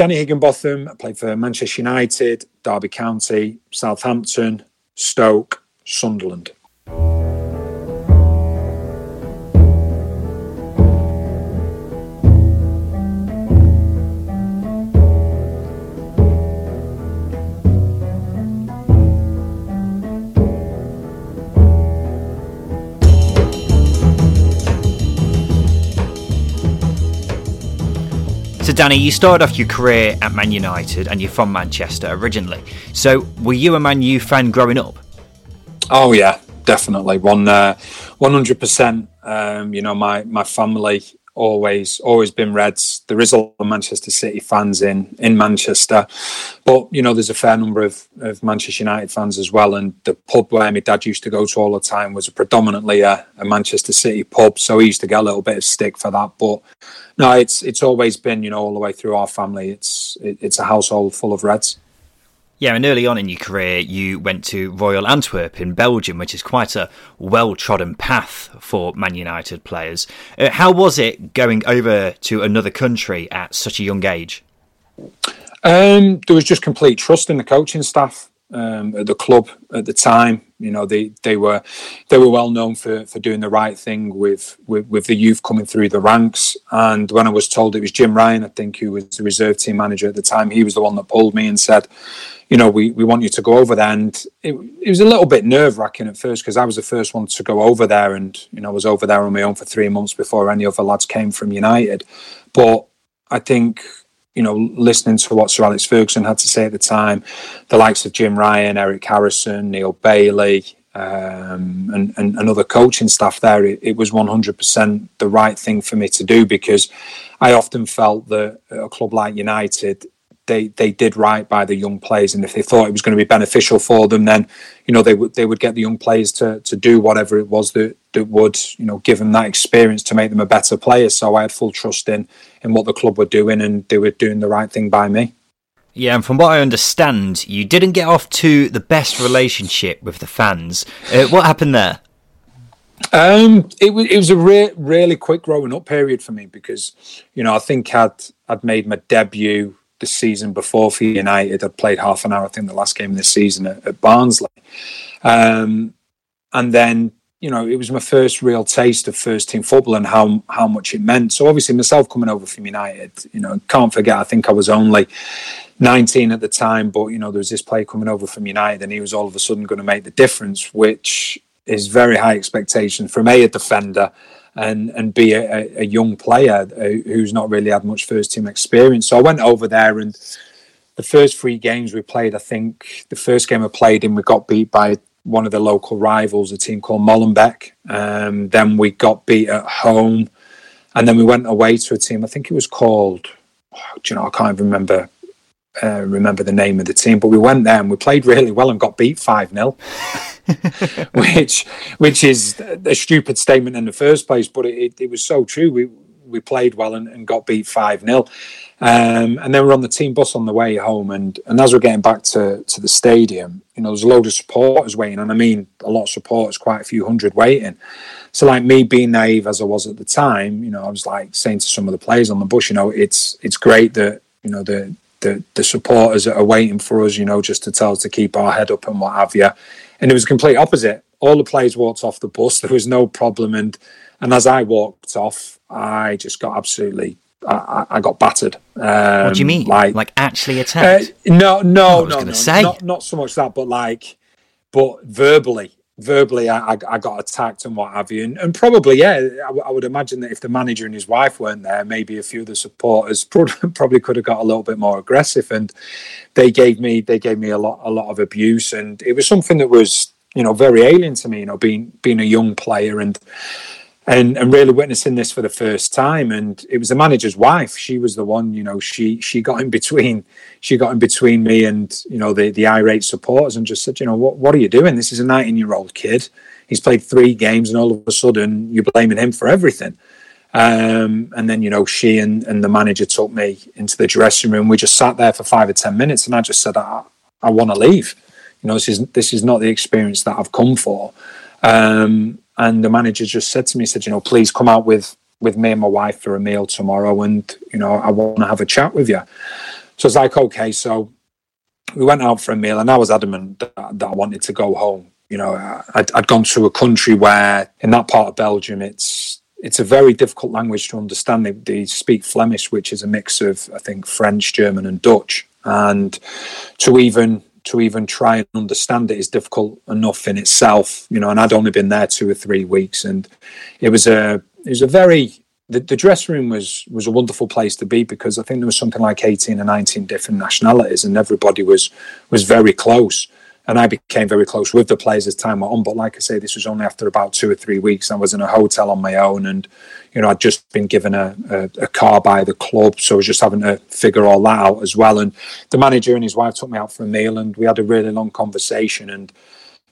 Danny Higginbotham played for Manchester United, Derby County, Southampton, Stoke, Sunderland. So, Danny, you started off your career at Man United and you're from Manchester originally. So, were you a Man U fan growing up? Oh yeah, definitely one uh, one hundred percent. Um, you know, my my family always always been Reds. There is a lot of Manchester City fans in in Manchester, but you know, there's a fair number of, of Manchester United fans as well. And the pub where my dad used to go to all the time was a predominantly a, a Manchester City pub, so he used to get a little bit of stick for that. But no, it's it's always been you know all the way through our family. It's it, it's a household full of Reds. Yeah, and early on in your career, you went to Royal Antwerp in Belgium, which is quite a well trodden path for Man United players. Uh, how was it going over to another country at such a young age? Um, there was just complete trust in the coaching staff um, at the club at the time. You know, they, they were they were well known for, for doing the right thing with, with with the youth coming through the ranks. And when I was told it was Jim Ryan, I think who was the reserve team manager at the time, he was the one that pulled me and said, you know, we, we want you to go over there. And it, it was a little bit nerve wracking at first because I was the first one to go over there. And, you know, I was over there on my own for three months before any other lads came from United. But I think, you know, listening to what Sir Alex Ferguson had to say at the time, the likes of Jim Ryan, Eric Harrison, Neil Bailey, um, and, and, and other coaching staff there, it, it was 100% the right thing for me to do because I often felt that a club like United, they they did right by the young players, and if they thought it was going to be beneficial for them, then you know they would they would get the young players to to do whatever it was that that would you know give them that experience to make them a better player. So I had full trust in in what the club were doing, and they were doing the right thing by me. Yeah, and from what I understand, you didn't get off to the best relationship with the fans. Uh, what happened there? Um, it was it was a re- really quick growing up period for me because you know I think I'd I'd made my debut the season before for United. I'd played half an hour, I think, the last game of the season at, at Barnsley. Um, and then, you know, it was my first real taste of first team football and how how much it meant. So obviously, myself coming over from United, you know, can't forget. I think I was only 19 at the time, but you know, there was this player coming over from United, and he was all of a sudden going to make the difference, which is very high expectation from a, a defender and and be a, a young player uh, who's not really had much first team experience. So I went over there and the first three games we played, I think the first game I played in, we got beat by one of the local rivals, a team called Molenbeek. Um, then we got beat at home, and then we went away to a team. I think it was called. Oh, do you know? I can't remember uh, remember the name of the team, but we went there and we played really well and got beat five 0 which which is a stupid statement in the first place, but it, it, it was so true. We we played well and, and got beat five 0 um, and then we're on the team bus on the way home, and and as we're getting back to to the stadium, you know, there's a load of supporters waiting, and I mean a lot of supporters, quite a few hundred waiting. So like me being naive as I was at the time, you know, I was like saying to some of the players on the bus, you know, it's it's great that you know the the the supporters are waiting for us, you know, just to tell us to keep our head up and what have you. And it was complete opposite. All the players walked off the bus. There was no problem, and and as I walked off, I just got absolutely. I, I got battered. Um, what do you mean? Like, like actually attacked? Uh, no, no, I was no, no say. not not so much that, but like, but verbally, verbally, I, I, got attacked and what have you, and, and probably, yeah, I, w- I would imagine that if the manager and his wife weren't there, maybe a few of the supporters prob- probably could have got a little bit more aggressive, and they gave me they gave me a lot a lot of abuse, and it was something that was you know very alien to me, you know, being being a young player and and and really witnessing this for the first time. And it was the manager's wife. She was the one, you know, she she got in between, she got in between me and you know the the irate supporters, and just said, you know, what what are you doing? This is a 19 year old kid. He's played three games, and all of a sudden you're blaming him for everything. Um, and then you know she and, and the manager took me into the dressing room. We just sat there for five or ten minutes, and I just said, I, I want to leave. You know, this is this is not the experience that I've come for. Um, and the manager just said to me, said, you know, please come out with with me and my wife for a meal tomorrow, and you know, I want to have a chat with you. So it's like, okay, so we went out for a meal, and I was adamant that, that I wanted to go home. You know, I'd, I'd gone to a country where, in that part of Belgium, it's it's a very difficult language to understand. They, they, speak Flemish, which is a mix of, I think, French, German, and Dutch. And to even to even try and understand it is difficult enough in itself, you know. And I'd only been there two or three weeks, and it was a it was a very the, the dressing room was was a wonderful place to be because I think there was something like eighteen or nineteen different nationalities, and everybody was was very close and I became very close with the players as time went on. But like I say, this was only after about two or three weeks. I was in a hotel on my own, and you know I'd just been given a, a, a, car by the club, so I was just having to figure all that out as well. And the manager and his wife took me out for a meal, and we had a really long conversation. And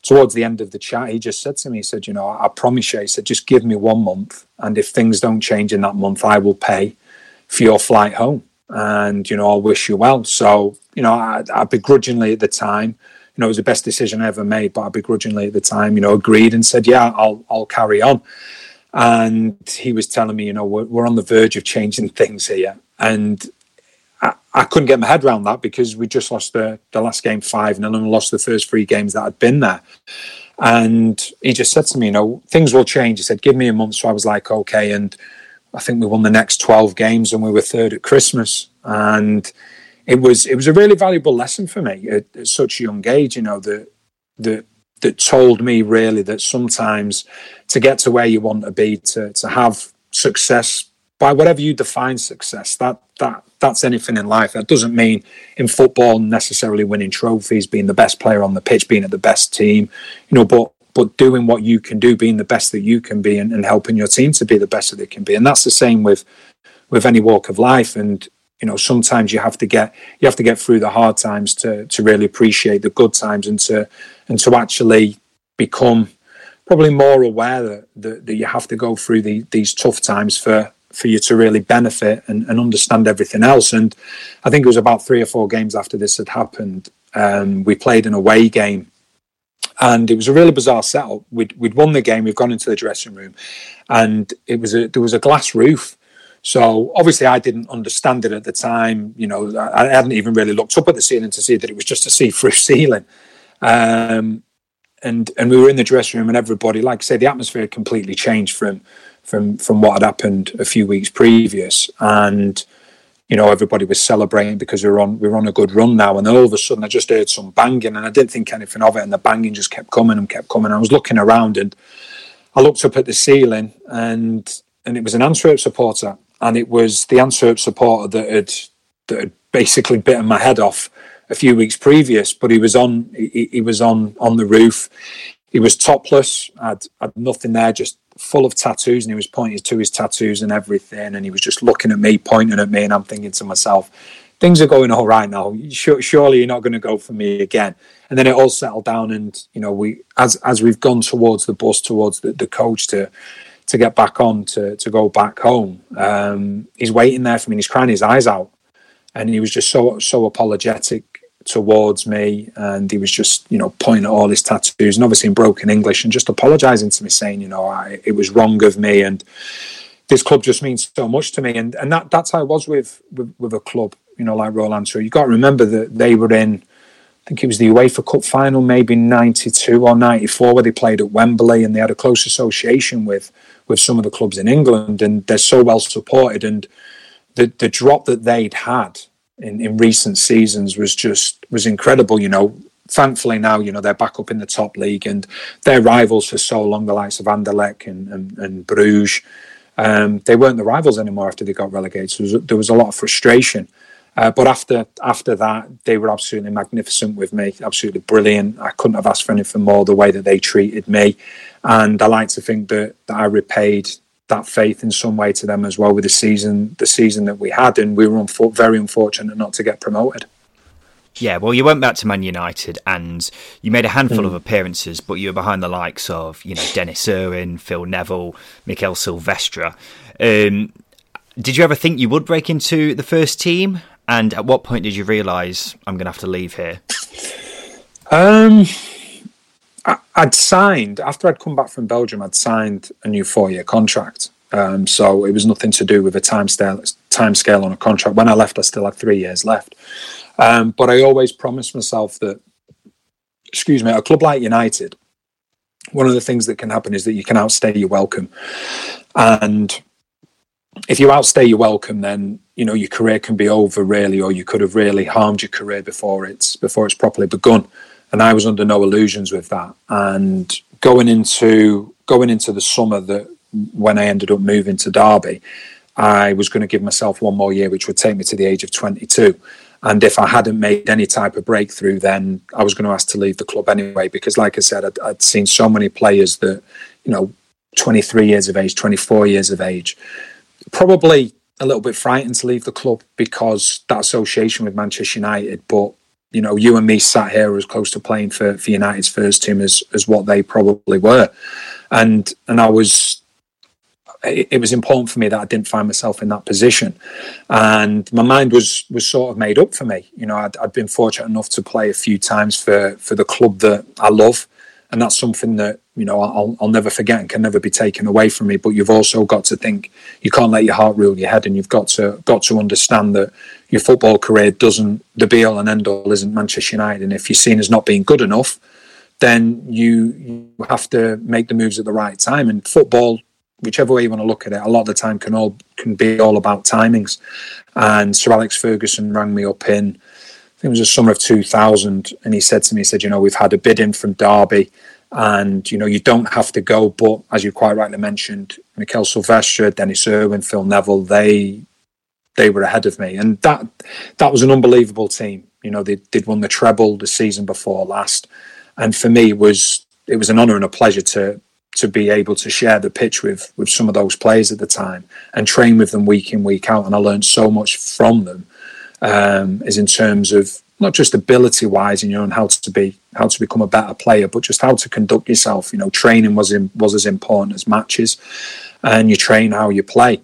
towards the end of the chat, he just said to me, he said, "You know, I promise you," he said, "just give me one month, and if things don't change in that month, I will pay for your flight home." And you know, I'll wish you well. So you know, I, I begrudgingly at the time know, it was the best decision I ever made. But I begrudgingly at the time, you know, agreed and said, yeah, I'll I'll carry on. And he was telling me, you know, we're, we're on the verge of changing things here, and I, I couldn't get my head around that because we just lost the the last game five nil and lost the first three games that had been there. And he just said to me, you know, things will change. He said, give me a month. So I was like, okay. And I think we won the next 12 games and we were third at Christmas. And it was it was a really valuable lesson for me at, at such a young age. You know that that that told me really that sometimes to get to where you want to be, to to have success by whatever you define success, that that that's anything in life. That doesn't mean in football necessarily winning trophies, being the best player on the pitch, being at the best team, you know, but but doing what you can do, being the best that you can be, and, and helping your team to be the best that they can be. And that's the same with with any walk of life. And you know sometimes you have to get you have to get through the hard times to to really appreciate the good times and to and to actually become probably more aware that, that, that you have to go through the, these tough times for for you to really benefit and, and understand everything else and i think it was about three or four games after this had happened um, we played an away game and it was a really bizarre setup. We'd, we'd won the game. We've gone into the dressing room, and it was a there was a glass roof so obviously, I didn't understand it at the time. You know, I, hadn't even really looked up at the ceiling to see that it was just a see-through ceiling. Um, and and we were in the dressing room, and everybody, like I say, the atmosphere completely changed from from from what had happened a few weeks previous. And you know, everybody was celebrating because we were on we were on a good run now. And all of a sudden, I just heard some banging, and I didn't think anything of it. And the banging just kept coming and kept coming. I was looking around, and I looked up at the ceiling, and and it was an Antwerp supporter and it was the Antwerp supporter that had that had basically bitten my head off a few weeks previous. But he was on he, he was on on the roof. He was topless. Had had nothing there, just full of tattoos, and he was pointing to his tattoos and everything. And he was just looking at me, pointing at me, and I'm thinking to myself, things are going all right now. Surely you're not going to go for me again. And then it all settled down, and you know, we as as we've gone towards the bus, towards the, the coach to to get back on to to go back home. Um, he's waiting there for me. And he's crying his eyes out, and he was just so so apologetic towards me, and he was just you know pointing at all his tattoos and obviously in broken English and just apologising to me, saying you know I, it was wrong of me and this club just means so much to me, and and that that's how I was with with, with a club you know like Royal So You got to remember that they were in I think it was the UEFA Cup final, maybe '92 or '94, where they played at Wembley, and they had a close association with with some of the clubs in England, and they're so well supported. And the the drop that they'd had in, in recent seasons was just was incredible. You know, thankfully now you know they're back up in the top league, and their rivals for so long, the likes of Anderlecht and and, and Bruges, um, they weren't the rivals anymore after they got relegated. So there was, a lot of frustration. Uh, but after after that, they were absolutely magnificent with me, absolutely brilliant. I couldn't have asked for anything more. The way that they treated me, and I like to think that, that I repaid that faith in some way to them as well with the season the season that we had, and we were unfor- very unfortunate not to get promoted. Yeah, well, you went back to Man United and you made a handful mm. of appearances, but you were behind the likes of you know Denis Irwin, Phil Neville, Mikael Silvestre. Um, did you ever think you would break into the first team? And at what point did you realise I'm going to have to leave here? Um, I, would signed after I'd come back from Belgium. I'd signed a new four-year contract. Um, so it was nothing to do with a time scale, time scale on a contract. When I left, I still had three years left. Um, but I always promised myself that, excuse me, a club like United, one of the things that can happen is that you can outstay your welcome, and if you outstay your welcome, then you know your career can be over really, or you could have really harmed your career before it's before it's properly begun. And I was under no illusions with that. And going into going into the summer that when I ended up moving to Derby, I was going to give myself one more year, which would take me to the age of 22. And if I hadn't made any type of breakthrough, then I was going to ask to leave the club anyway. Because, like I said, I'd, I'd seen so many players that, you know, 23 years of age, 24 years of age, probably a little bit frightened to leave the club because that association with Manchester United. But you know, you and me sat here as close to playing for, for United's first team as as what they probably were, and and I was. It, it was important for me that I didn't find myself in that position, and my mind was was sort of made up for me. You know, I'd, I'd been fortunate enough to play a few times for for the club that I love, and that's something that you know I'll, I'll never forget and can never be taken away from me. But you've also got to think you can't let your heart rule your head and you've got to got to understand that your football career doesn't the be all and end all isn't Manchester United. And if you're seen as not being good enough then you you have to make the moves at the right time. And football whichever way you want to look at it a lot of the time can all can be all about timings. And Sir Alex Ferguson rang me up in I think it was the summer of 2000, and he said to me, he said, you know, we've had a bid in from Derby, and you know, you don't have to go, but as you quite rightly mentioned, Mikael Silvestre, Denis Irwin, Phil Neville, they they were ahead of me, and that that was an unbelievable team. You know, they did won the treble the season before last, and for me, it was it was an honour and a pleasure to to be able to share the pitch with with some of those players at the time and train with them week in week out, and I learned so much from them um, is in terms of not just ability wise you know and how to be how to become a better player but just how to conduct yourself. You know training was in, was as important as matches and you train how you play.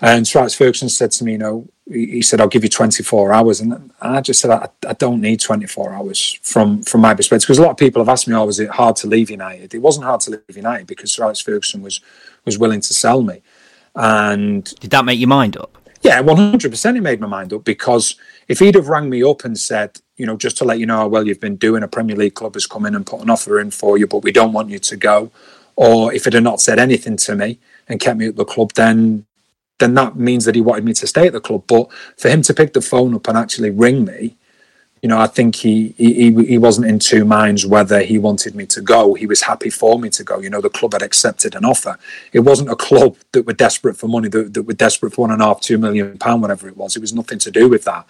And Alex Ferguson said to me you know he said I'll give you 24 hours and I just said I, I don't need 24 hours from from my perspective because a lot of people have asked me oh was it hard to leave United? It wasn't hard to leave United because Sir Alex Ferguson was was willing to sell me. And did that make your mind up yeah, one hundred percent. He made my mind up because if he'd have rang me up and said, you know, just to let you know how well you've been doing, a Premier League club has come in and put an offer in for you, but we don't want you to go, or if it had not said anything to me and kept me at the club, then then that means that he wanted me to stay at the club. But for him to pick the phone up and actually ring me you know, I think he, he he wasn't in two minds whether he wanted me to go. He was happy for me to go. You know, the club had accepted an offer. It wasn't a club that were desperate for money, that, that were desperate for one and a half, two million pound, whatever it was. It was nothing to do with that.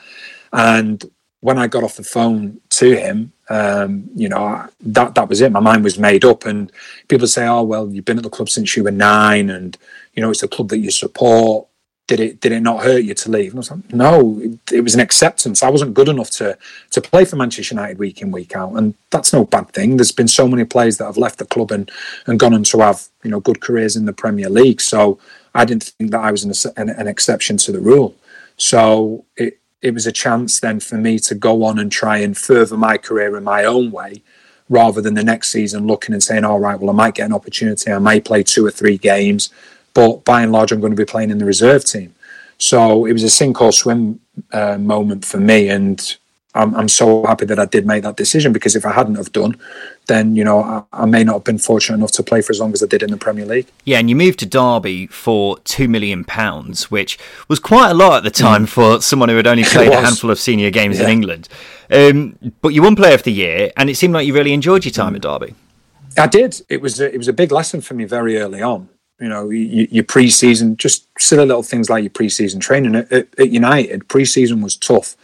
And when I got off the phone to him, um, you know, that that was it. My mind was made up. And people say, "Oh, well, you've been at the club since you were nine, and you know, it's a club that you support." Did it did it not hurt you to leave? And I was like, no, it, it, was an acceptance. I wasn't good enough to to play for Manchester United week in week out, and that's no bad thing. There's been so many players that have left the club and and gone on to have you know good careers in the Premier League. So I didn't think that I was an, an, an exception to the rule. So it it was a chance then for me to go on and try and further my career in my own way rather than the next season looking and saying, all right, well, I might get an opportunity. I might play two or three games but by and large, I'm going to be playing in the reserve team. So it was a sink or swim uh, moment for me, and I'm, I'm, so happy that I did make that decision because if I hadn't have done, then you know I, I, may not have been fortunate enough to play for as long as I did in the Premier League. Yeah, and you moved to Derby for two million pounds, which was quite a lot at the time mm. for someone who had only played a handful of senior games yeah. in England. Um, but you won Player of the Year, and it seemed like you really enjoyed your time mm. at Derby. I did. It was a, it was a big lesson for me very early on You know, your, your pre-season, just silly little things like your pre-season training at, at, at United. Pre-season was tough,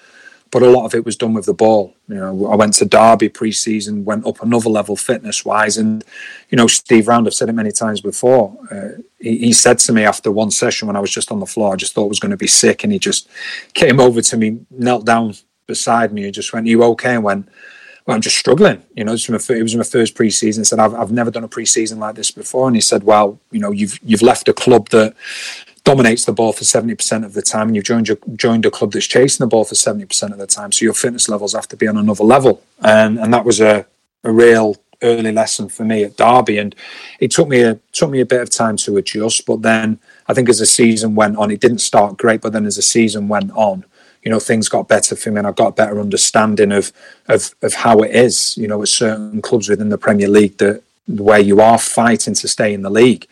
but a lot of it was done with the ball. You know, I went to Derby pre-season, went up another level fitness-wise, and you know, Steve Round, I've said it many times before. Uh, he, he, said to me after one session when I was just on the floor, I just thought I was going to be sick, and he just came over to me, knelt down beside me, and just went, "You okay?" and went well, I'm just struggling. You know, it was my, it was my first preseason. He said, I've, I've never done a preseason like this before. And he said, well, you know, you've, you've left a club that dominates the ball for 70% of the time and you've joined, your, joined a club that's chasing the ball for 70% of the time. So your fitness levels have to be on another level. And, and that was a, a real early lesson for me at Derby. And it took me a, took me a bit of time to adjust. But then I think as the season went on, it didn't start great, but then as the season went on, you know things got better for me and I got a better understanding of of of how it is you know at certain clubs within the Premier League that where you are fighting to stay in the league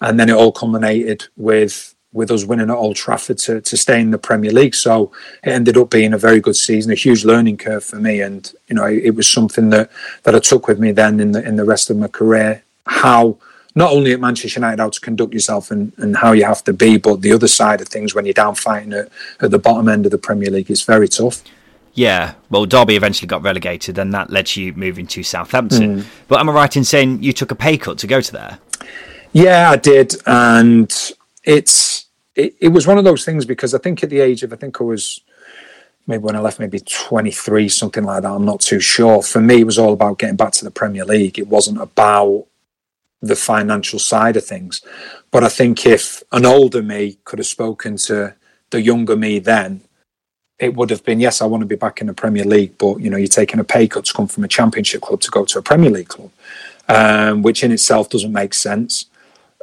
and then it all culminated with with us winning at Old Trafford to, to stay in the Premier League. So it ended up being a very good season, a huge learning curve for me. And, you know, it, it was something that, that I took with me then in the in the rest of my career, how not only at Manchester United how to conduct yourself and, and how you have to be, but the other side of things when you're down fighting at, at the bottom end of the Premier League, it's very tough. Yeah, well, Derby eventually got relegated, and that led to you moving to Southampton. Mm. But am I right in saying you took a pay cut to go to there? Yeah, I did, and it's it, it was one of those things because I think at the age of I think I was maybe when I left, maybe 23, something like that. I'm not too sure. For me, it was all about getting back to the Premier League. It wasn't about the financial side of things. But I think if an older me could have spoken to the younger me then, it would have been yes, I want to be back in the Premier League, but you know, you're taking a pay cut to come from a Championship club to go to a Premier League club, um, which in itself doesn't make sense.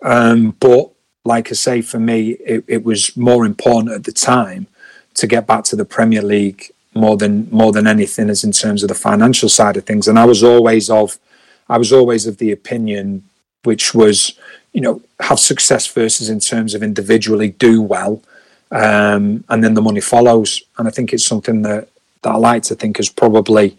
Um, but like I say, for me, it, it was more important at the time to get back to the Premier League more than more than anything, as in terms of the financial side of things. And I was always of, I was always of the opinion which was, you know, have success versus in terms of individually do well, um, and then the money follows. And I think it's something that that I like to think is probably,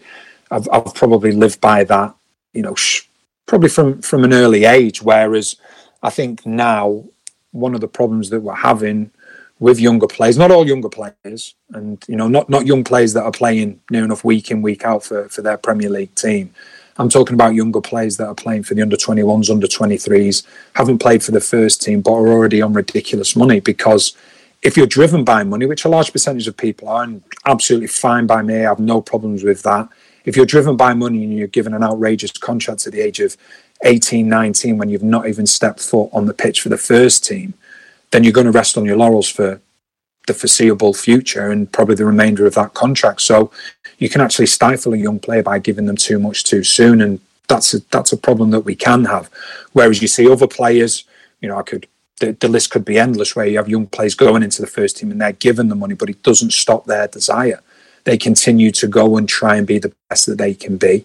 I've, I've probably lived by that, you know, sh- probably from from an early age. Whereas I think now one of the problems that we're having with younger players, not all younger players, and you know, not not young players that are playing near enough week in week out for for their Premier League team, I'm talking about younger players that are playing for the under 21s, under 23s, haven't played for the first team, but are already on ridiculous money. Because if you're driven by money, which a large percentage of people are, and absolutely fine by me, I have no problems with that. If you're driven by money and you're given an outrageous contract at the age of 18, 19, when you've not even stepped foot on the pitch for the first team, then you're going to rest on your laurels for the foreseeable future and probably the remainder of that contract. So you can actually stifle a young player by giving them too much too soon, and that's a, that's a problem that we can have. Whereas you see other players, you know, I could the, the list could be endless where you have young players going into the first team and they're given the money, but it doesn't stop their desire. They continue to go and try and be the best that they can be.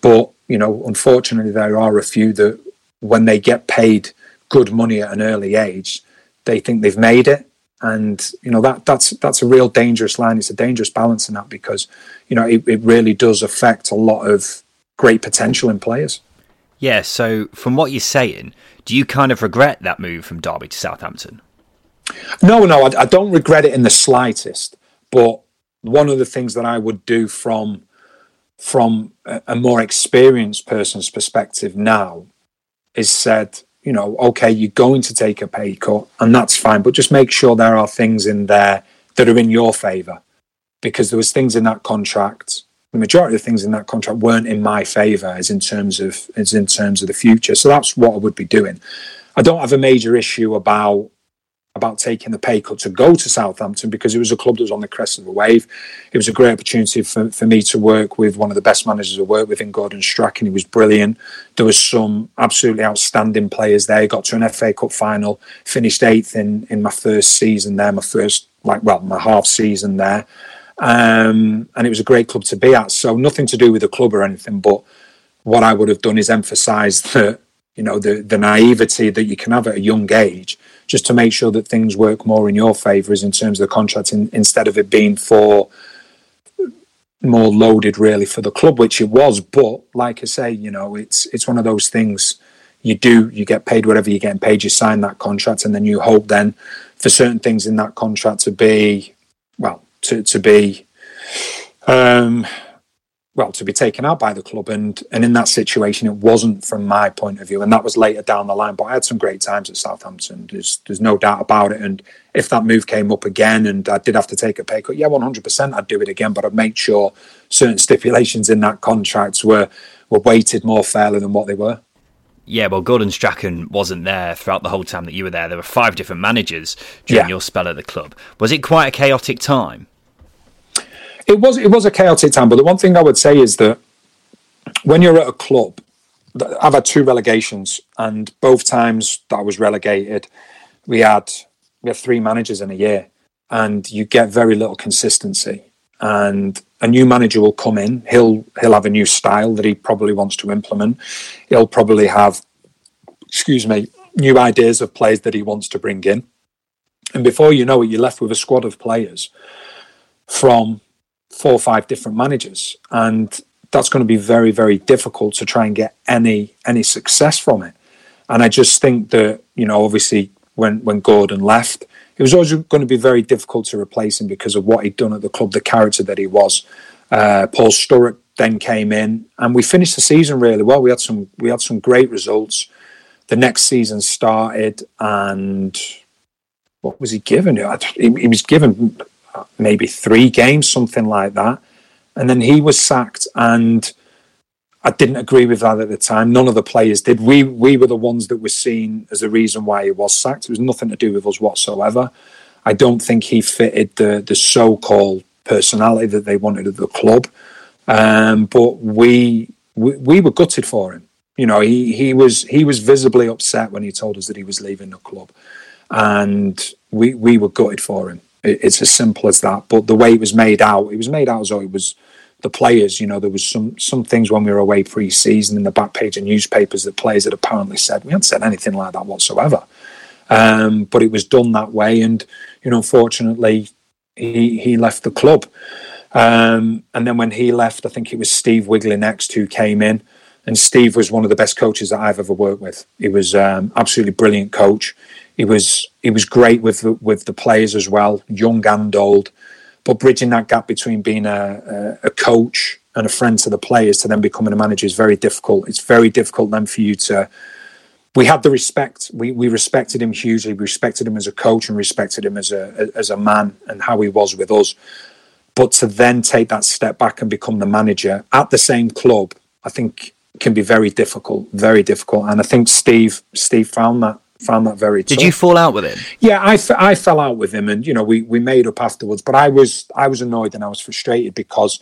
But, you know, unfortunately, there are a few that when they get paid good money at an early age, they think they've made it and you know that that's that's a real dangerous line. It's a dangerous balance in that because you know it, it really does affect a lot of great potential in players. Yeah so from what you're saying do you kind of regret that move from derby to southampton? No no I, I don't regret it in the slightest. But one of the things that i would do from from a, a more experienced person's perspective now is said you know, okay, you're going to take a pay cut and that's fine, but just make sure there are things in there that are in your favour. Because there was things in that contract, the majority of things in that contract weren't in my favour as in terms of as in terms of the future. So that's what I would be doing. I don't have a major issue about about taking the pay cut to go to Southampton because it was a club that was on the crest of the wave. It was a great opportunity for, for me to work with one of the best managers I worked with in Gordon Strachan. He was brilliant. There was some absolutely outstanding players there. Got to an FA Cup final, finished eighth in, in my first season there, my first, like, well, my half season there. Um, and it was a great club to be at. So nothing to do with the club or anything, but what I would have done is emphasise that, you know, the, the naivety that you can have at a young age just to make sure that things work more in your favour is in terms of the contract in, instead of it being for more loaded really for the club which it was but like i say you know it's it's one of those things you do you get paid whatever you're getting paid. You sign that contract, and then you hope then for certain things in that contract to be well to to be um, well to be taken out by the club and and in that situation it wasn't from my point of view and that was later down the line but I had some great times at Southampton there's there's no doubt about it and if that move came up again and I did have to take a pay cut yeah 100% I'd do it again but I'd make sure certain stipulations in that contract were were weighted more fairly than what they were yeah, well, Gordon Strachan wasn't there throughout the whole time that you were there. There were five different managers during yeah. your spell at the club. Was it quite a chaotic time? It was. It was a chaotic time. But the one thing I would say is that when you're at a club, I've had two relegations, and both times that I was relegated, we had we had three managers in a year, and you get very little consistency. And a new manager will come in. He'll he'll have a new style that he probably wants to implement. He'll probably have, excuse me, new ideas of players that he wants to bring in. And before you know it, you're left with a squad of players from four or five different managers, and that's going to be very very difficult to try and get any any success from it. And I just think that you know, obviously, when when Gordon left, it was always going to be very difficult to replace him because of what he'd done at the club, the character that he was. Uh, Paul Sturrock then came in, and we finished the season really well. We had some we had some great results. The next season started, and what was he given? He, he was given maybe three games, something like that, and then he was sacked and I didn't agree with that at the time. None of the players did. We we were the ones that were seen as the reason why he was sacked. It was nothing to do with us whatsoever. I don't think he fitted the the so-called personality that they wanted at the club. Um, but we, we we were gutted for him. You know, he he was he was visibly upset when he told us that he was leaving the club, and we we were gutted for him. It, it's as simple as that. But the way it was made out, it was made out as though it was the players. You know, there was some some things when we were away pre-season in the back page of newspapers that players had apparently said we hadn't said anything like that whatsoever. Um, but it was done that way, and you know, unfortunately, he he left the club. Um, and then when he left, I think it was Steve Wigley next who came in, and Steve was one of the best coaches that I've ever worked with. He was um, absolutely brilliant coach. He was he was great with the, with the players as well, young and old. But bridging that gap between being a, a, a coach and a friend to the players to then becoming a manager is very difficult. It's very difficult then for you to. We had the respect. We we respected him hugely. We respected him as a coach and respected him as a as a man and how he was with us. But to then take that step back and become the manager at the same club, I think can be very difficult. Very difficult. And I think Steve Steve found that found that very. Did tough. you fall out with him? Yeah, I, f- I fell out with him, and you know we we made up afterwards. But I was I was annoyed and I was frustrated because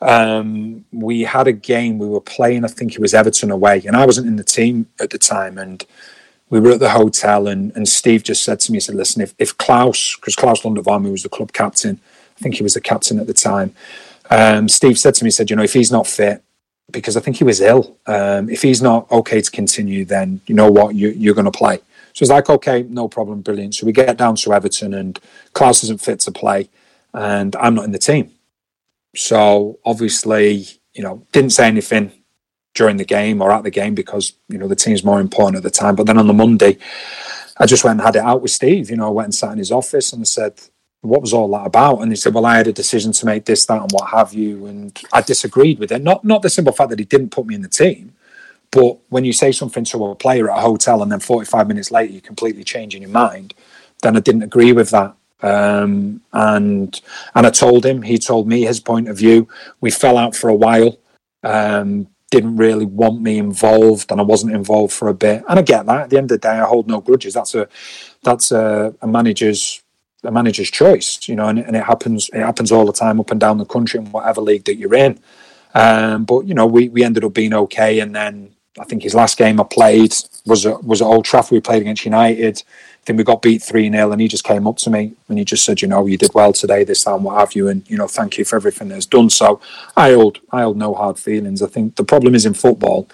um, we had a game we were playing. I think it was Everton away, and I wasn't in the team at the time, and we were at the hotel, and and Steve just said to me, he said, "Listen, if if Claus, because Claus Lundekvam was the club captain, I think he was the captain at the time." Um, Steve said to me, he said, "You know, if he's not fit." Because I think he was ill. Um, if he's not okay to continue, then you know what, you, you're going to play. So it's like, okay, no problem, brilliant. So we get down to Everton, and Claus isn't fit to play, and I'm not in the team. So obviously, you know, didn't say anything during the game or at the game because you know the team's more important at the time. But then on the Monday, I just went and had it out with Steve. You know, I went and sat in his office and I said, what was all that about? And he said, well, I had a decision to make this, that, and what have you. And I disagreed with it. Not, not the simple fact that he didn't put me in the team, but when you say something to a player at a hotel and then 45 minutes later you're completely change in your mind, then I didn't agree with that. Um, and and I told him, he told me his point of view. We fell out for a while. Um, didn't really want me involved, and I wasn't involved for a bit. And I get that. At the end of the day, I hold no grudges. That's a that's a, a manager's a manager's choice, you know, and, and, it happens it happens all the time up and down the country in whatever league that you're in. Um, but you know, we, we ended up being okay, and then I think his last game I played was at, was at Old Trafford. We played against United. I think we got beat three 0 and he just came up to me and he just said, you know, you did well today, this time, what have you, and you know, thank you for everything that's done. So I hold I hold no hard feelings. I think the problem is in football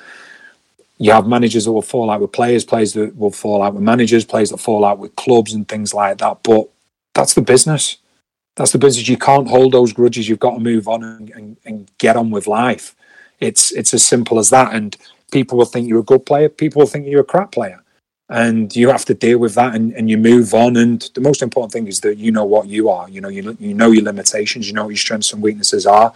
you have managers that will fall out with players, players that will fall out with managers, players that fall out with clubs and things like that. But that's the business. That's the business. You can't hold those grudges. You've got to move on and, and, and get on with life. It's it's as simple as that. And people will think you're a good player, people will think you're a crap player. And you have to deal with that and, and you move on. And the most important thing is that you know what you are. You know, you, you know your limitations, you know what your strengths and weaknesses are.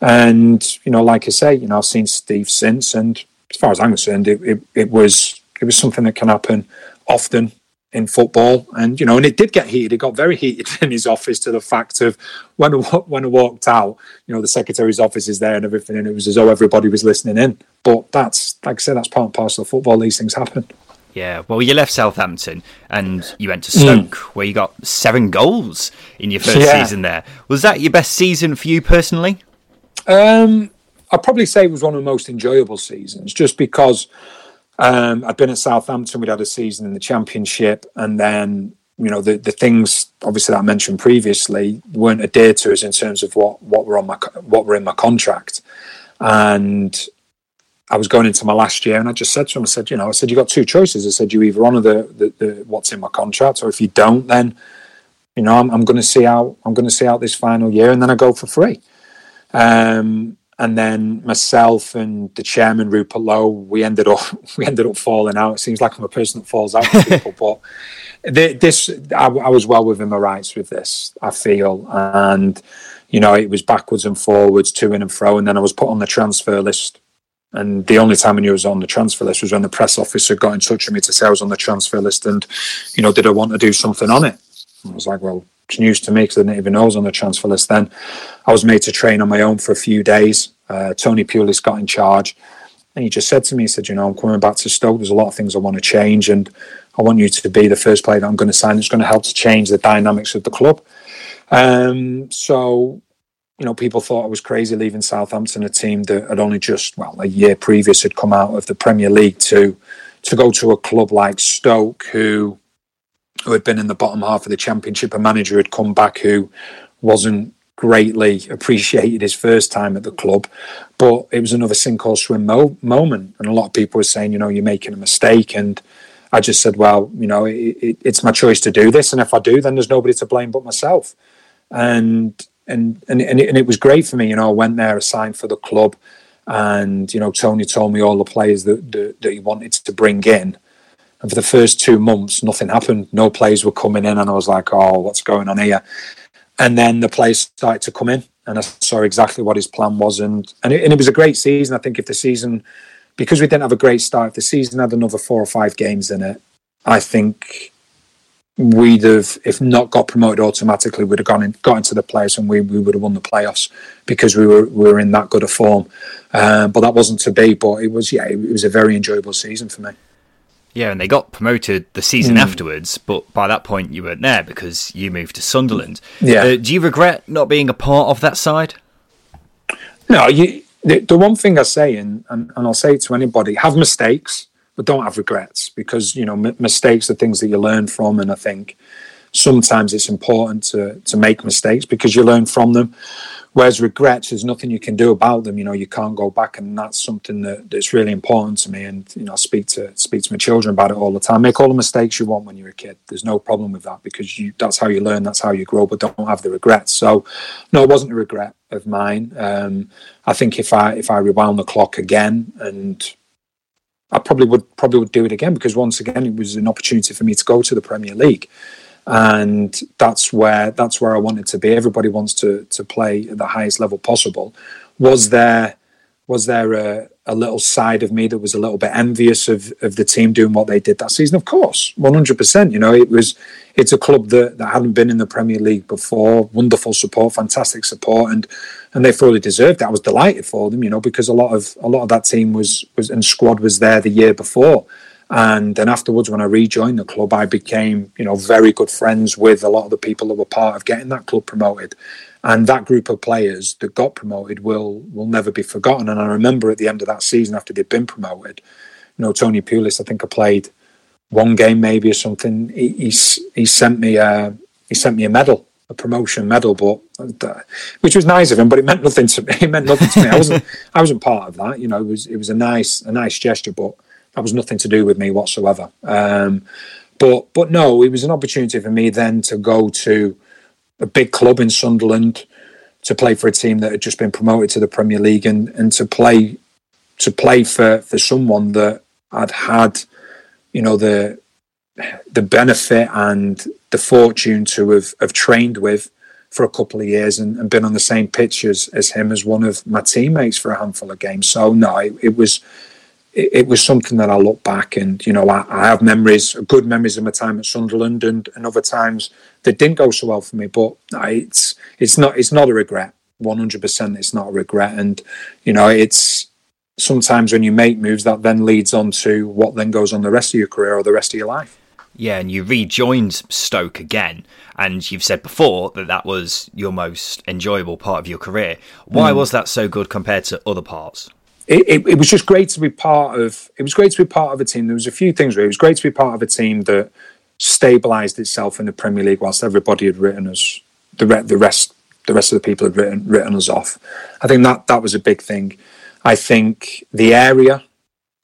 And, you know, like I say, you know, I've seen Steve since, and as far as I'm concerned, it, it, it was it was something that can happen often in football, and you know, and it did get heated. It got very heated in his office to the fact of when I, when I walked out, you know, the secretary's office is there and everything, and it was as though everybody was listening in. But that's like I said, that's part and parcel of football. These things happen. Yeah, well, you left Southampton and you went to Stoke, mm. where you got seven goals in your first yeah. season there. Was that your best season for you personally? Um, I'd probably say it was one of the most enjoyable seasons, just because um, I'd been at Southampton. We'd had a season in the Championship, and then you know the the things obviously that I mentioned previously weren't adhered to us in terms of what what were on my what were in my contract, and I was going into my last year, and I just said to him, I said, you know, I said you got two choices. I said you either honour the, the, the what's in my contract, or if you don't, then you know I'm, I'm going to see out I'm going to see out this final year, and then I go for free. Um, and then myself and the chairman Rupert Lowe, we ended up we ended up falling out. It seems like I'm a person that falls out with people, but this I, I, was well within my rights with this. I feel, and you know, it was backwards and forwards, to and fro, and then I was put on the transfer list. And the only time I knew I was on the transfer list was when the press officer got in touch with me to say I was on the transfer list, and you know, did I want to do something on it? I was like, well, news to me because I didn't even know I was on the transfer list then. I was made to train on my own for a few days. Uh, Tony Pulis got in charge. And he just said to me, he said, you know, I'm coming back to Stoke. There's a lot of things I want to change. And I want you to be the first player that I'm going to sign that's going to help to change the dynamics of the club. Um, so, you know, people thought I was crazy leaving Southampton, a team that had only just, well, a year previous had come out of the Premier League to to go to a club like Stoke, who who had been in the bottom half of the championship, a manager had come back who wasn't greatly appreciated his first time at the club, but it was another sink or swim mo- moment. And a lot of people were saying, you know, you're making a mistake. And I just said, well, you know, it, it, it's my choice to do this. And if I do, then there's nobody to blame but myself. And, and, and, and, it, and it was great for me. You know, I went there, signed for the club. And, you know, Tony told me all the players that, that, that he wanted to bring in and for the first two months, nothing happened. No players were coming in, and I was like, "Oh, what's going on here?" And then the players started to come in, and I saw exactly what his plan was, and and it, and it was a great season. I think if the season, because we didn't have a great start, if the season had another four or five games in it, I think we'd have, if not got promoted automatically, we'd have gone in, got into the playoffs and we, we would have won the playoffs because we were we were in that good a form. Um, but that wasn't to be. But it was yeah, it was a very enjoyable season for me. Yeah, and they got promoted the season mm. afterwards, but by that point you weren't there because you moved to Sunderland. Yeah. Uh, do you regret not being a part of that side? No, you, the, the one thing I say, and, and, and I'll say it to anybody, have mistakes, but don't have regrets because, you know, m- mistakes are things that you learn from. And I think sometimes it's important to, to make mistakes because you learn from them. Whereas regrets, there's nothing you can do about them. You know, you can't go back, and that's something that, that's really important to me. And you know, I speak to speak to my children about it all the time. Make all the mistakes you want when you're a kid. There's no problem with that because you that's how you learn, that's how you grow. But don't have the regrets. So, no, it wasn't a regret of mine. Um, I think if I if I rewound the clock again and I probably would probably would do it again because once again it was an opportunity for me to go to the Premier League and that's where that's where I wanted to be. Everybody wants to to play at the highest level possible. Was there was there a, a little side of me that was a little bit envious of of the team doing what they did that season? Of course, one hundred percent. You know, it was it's a club that, that hadn't been in the Premier League before. Wonderful support, fantastic support, and and they fully deserved it. I was delighted for them, you know, because a lot of a lot of that team was was and squad was there the year before. And then afterwards, when I rejoined the club, I became, you know, very good friends with a lot of the people that were part of getting that club promoted. And that group of players that got promoted will will never be forgotten. And I remember at the end of that season, after they'd been promoted, you know, Tony Pulis, I think I played one game maybe or something. He he, he sent me a he sent me a medal, a promotion medal, but uh, which was nice of him, but it meant nothing to me. It meant nothing to me. I wasn't I wasn't part of that. You know, it was it was a nice a nice gesture, but that was nothing to do with me whatsoever. Um, but but no, it was an opportunity for me then to go to a big club in Sunderland to play for a team that had just been promoted to the Premier League and and to play to play for for someone that I'd had, you know, the the benefit and the fortune to have, have trained with for a couple of years and, and been on the same pitch as, as him as one of my teammates for a handful of games. So no, it, it was it, it, was something that I look back and you know I, I, have memories, good memories of my time at Sunderland and, and other times that didn't go so well for me. But it's it's not it's not a regret. One hundred percent, it's not a regret. And you know it's sometimes when you make moves that then leads on to what then goes on the rest of your career or the rest of your life. Yeah, and you rejoined Stoke again, and you've said before that that was your most enjoyable part of your career. Why mm. was that so good compared to other parts? It, it, it, was just great to be part of. It was great to be part of a team. There was a few things. Really. It was great to be part of a team that stabilised itself in the Premier League, whilst everybody had written us the the rest the rest of the people had written written us off. I think that that was a big thing. I think the area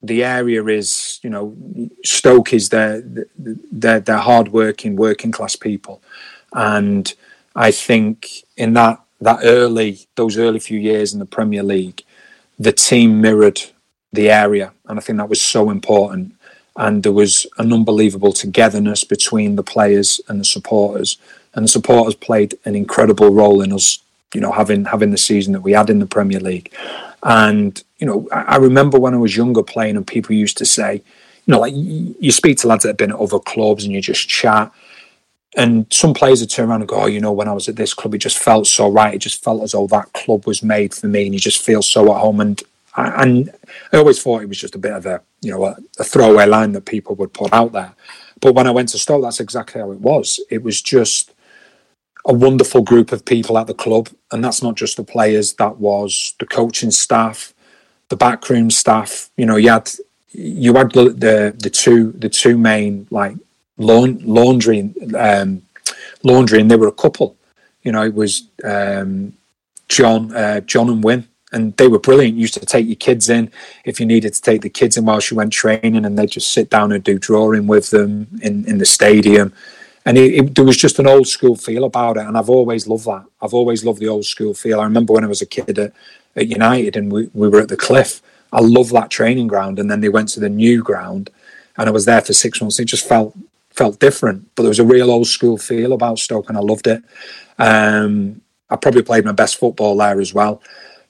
the area is, you know, Stoke is their their, their hardworking working class people, and I think in that that early those early few years in the Premier League, the team mirrored the area, and I think that was so important. And there was an unbelievable togetherness between the players and the supporters, and the supporters played an incredible role in us, you know, having having the season that we had in the Premier League. And you know, I, I remember when I was younger playing, and people used to say, you know, like you speak to lads that have been at other clubs, and you just chat. And some players would turn around and go, "Oh, you know, when I was at this club, it just felt so right. It just felt as though that club was made for me, and you just feel so at home." And I, and I always thought it was just a bit of a, you know, a, a throwaway line that people would put out there. But when I went to Stoke, that's exactly how it was. It was just a wonderful group of people at the club, and that's not just the players. That was the coaching staff, the backroom staff. You know, you had you had the the, the two the two main like laun- laundry um, laundry, and they were a couple. You know, it was um, John uh, John and Win, and they were brilliant. You used to take your kids in if you needed to take the kids in while she went training, and they'd just sit down and do drawing with them in in the stadium and it, it, there was just an old school feel about it, and I've always loved that. I've always loved the old school feel. I remember when I was a kid at, at United and we, we were at the Cliff. I love that training ground, and then they went to the new ground, and I was there for six months. It just felt felt different, but there was a real old school feel about Stoke, and I loved it. Um, I probably played my best football there as well.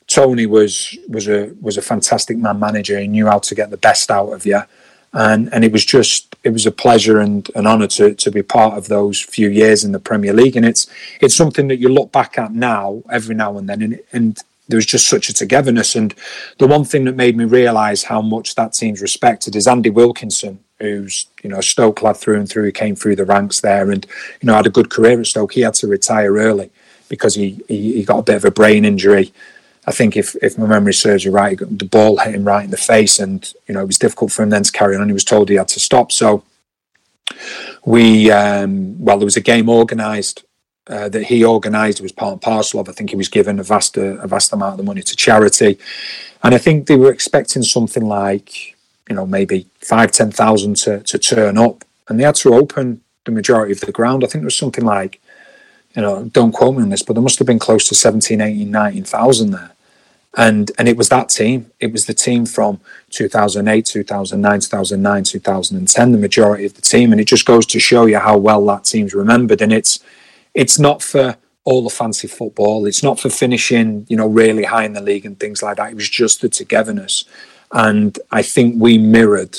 Tony was was a was a fantastic man manager. He knew how to get the best out of you and and it was just it was a pleasure and an honour to to be part of those few years in the Premier League, and it's it's something that you look back at now every now and then, and and there was just such a togetherness. And the one thing that made me realise how much that team's respected is Andy Wilkinson, who's you know Stoke lad through and through. He came through the ranks there, and you know had a good career at Stoke. He had to retire early because he, he, he got a bit of a brain injury I think if, if my memory serves you right, the ball hit him right in the face, and you know it was difficult for him then to carry on. He was told he had to stop. So we, um, well, there was a game organised uh, that he organised. It was part and parcel of. I think he was given a vast a vast amount of the money to charity, and I think they were expecting something like you know maybe five ten thousand to to turn up, and they had to open the majority of the ground. I think it was something like you know, don't quote me on this, but there must have been close to 17, 18, 19,000 there and and it was that team. It was the team from 2008, 2009, 2009, 2010. The majority of the team, and it just goes to show you how well that team's remembered. And it's it's not for all the fancy football. It's not for finishing, you know, really high in the league and things like that. It was just the togetherness, and I think we mirrored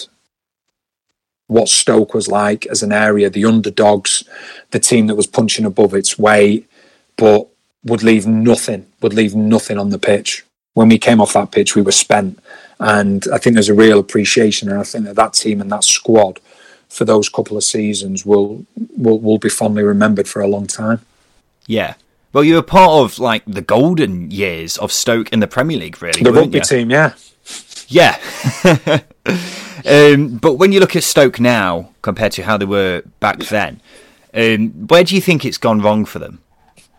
what Stoke was like as an area, the underdogs, the team that was punching above its weight, but would leave nothing, would leave nothing on the pitch when we came off that pitch, we were spent. And I think there's a real appreciation, and I think that that team and that squad for those couple of seasons will will will be fondly remembered for a long time. Yeah. Well, you were part of like the golden years of Stoke in the Premier League, really. The rugby you? team, yeah. Yeah. um, but when you look at Stoke now compared to how they were back then, um, where do you think it's gone wrong for them?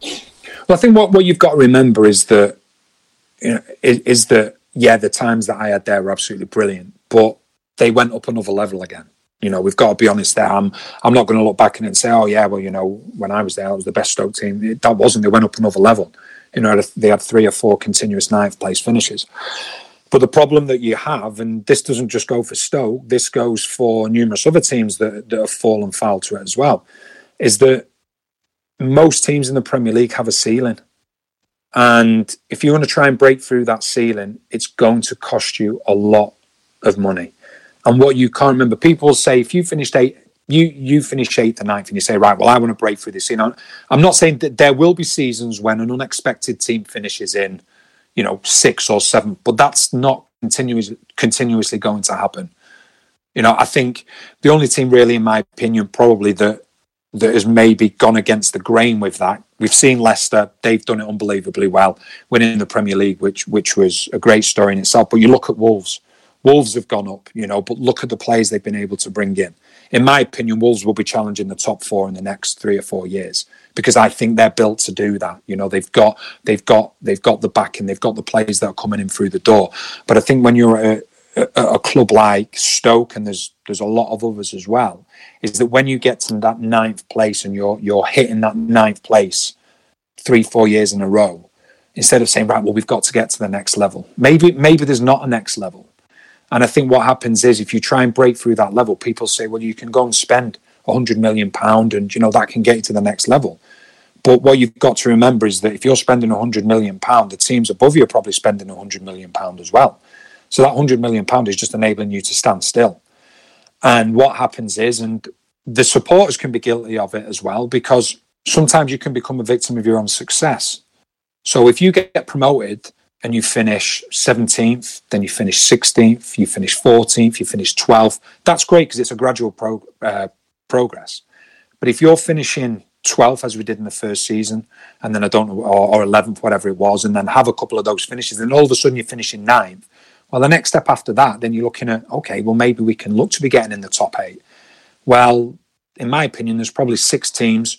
Well, I think what, what you've got to remember is that you know, is, is that yeah, the times that I had there were absolutely brilliant, but they went up another level again. You know, we've got to be honest there. I'm I'm not going to look back and say, oh yeah, well you know, when I was there, it was the best Stoke team. It, that wasn't. They went up another level. You know, they had three or four continuous ninth place finishes. But the problem that you have, and this doesn't just go for Stoke, this goes for numerous other teams that, that have fallen foul to it as well, is that most teams in the Premier League have a ceiling. And if you want to try and break through that ceiling, it's going to cost you a lot of money. And what you can't remember, people say if you finished eight, you you finish eighth or ninth, and you say, right, well, I want to break through this You know, I'm not saying that there will be seasons when an unexpected team finishes in, you know, six or seven, but that's not continuously continuously going to happen. You know, I think the only team really, in my opinion, probably that that has maybe gone against the grain with that. We've seen Leicester; they've done it unbelievably well, winning the Premier League, which which was a great story in itself. But you look at Wolves; Wolves have gone up, you know, but look at the players they've been able to bring in. In my opinion, Wolves will be challenging the top four in the next three or four years because I think they're built to do that. You know, they've got they've got they've got the backing, they've got the players that are coming in through the door. But I think when you're a, a, a club like Stoke, and there's there's a lot of others as well, is that when you get to that ninth place and you're you're hitting that ninth place three four years in a row, instead of saying right, well we've got to get to the next level. Maybe maybe there's not a next level, and I think what happens is if you try and break through that level, people say, well you can go and spend a hundred million pound, and you know that can get you to the next level. But what you've got to remember is that if you're spending a hundred million pound, the teams above you are probably spending a hundred million pound as well. So that hundred million pound is just enabling you to stand still. And what happens is, and the supporters can be guilty of it as well, because sometimes you can become a victim of your own success. So if you get promoted and you finish 17th, then you finish 16th, you finish 14th, you finish 12th, that's great because it's a gradual pro, uh, progress. But if you're finishing 12th as we did in the first season, and then I don't know, or, or 11th, whatever it was, and then have a couple of those finishes, then all of a sudden you're finishing ninth, well, the next step after that, then you're looking at, okay, well, maybe we can look to be getting in the top eight. Well, in my opinion, there's probably six teams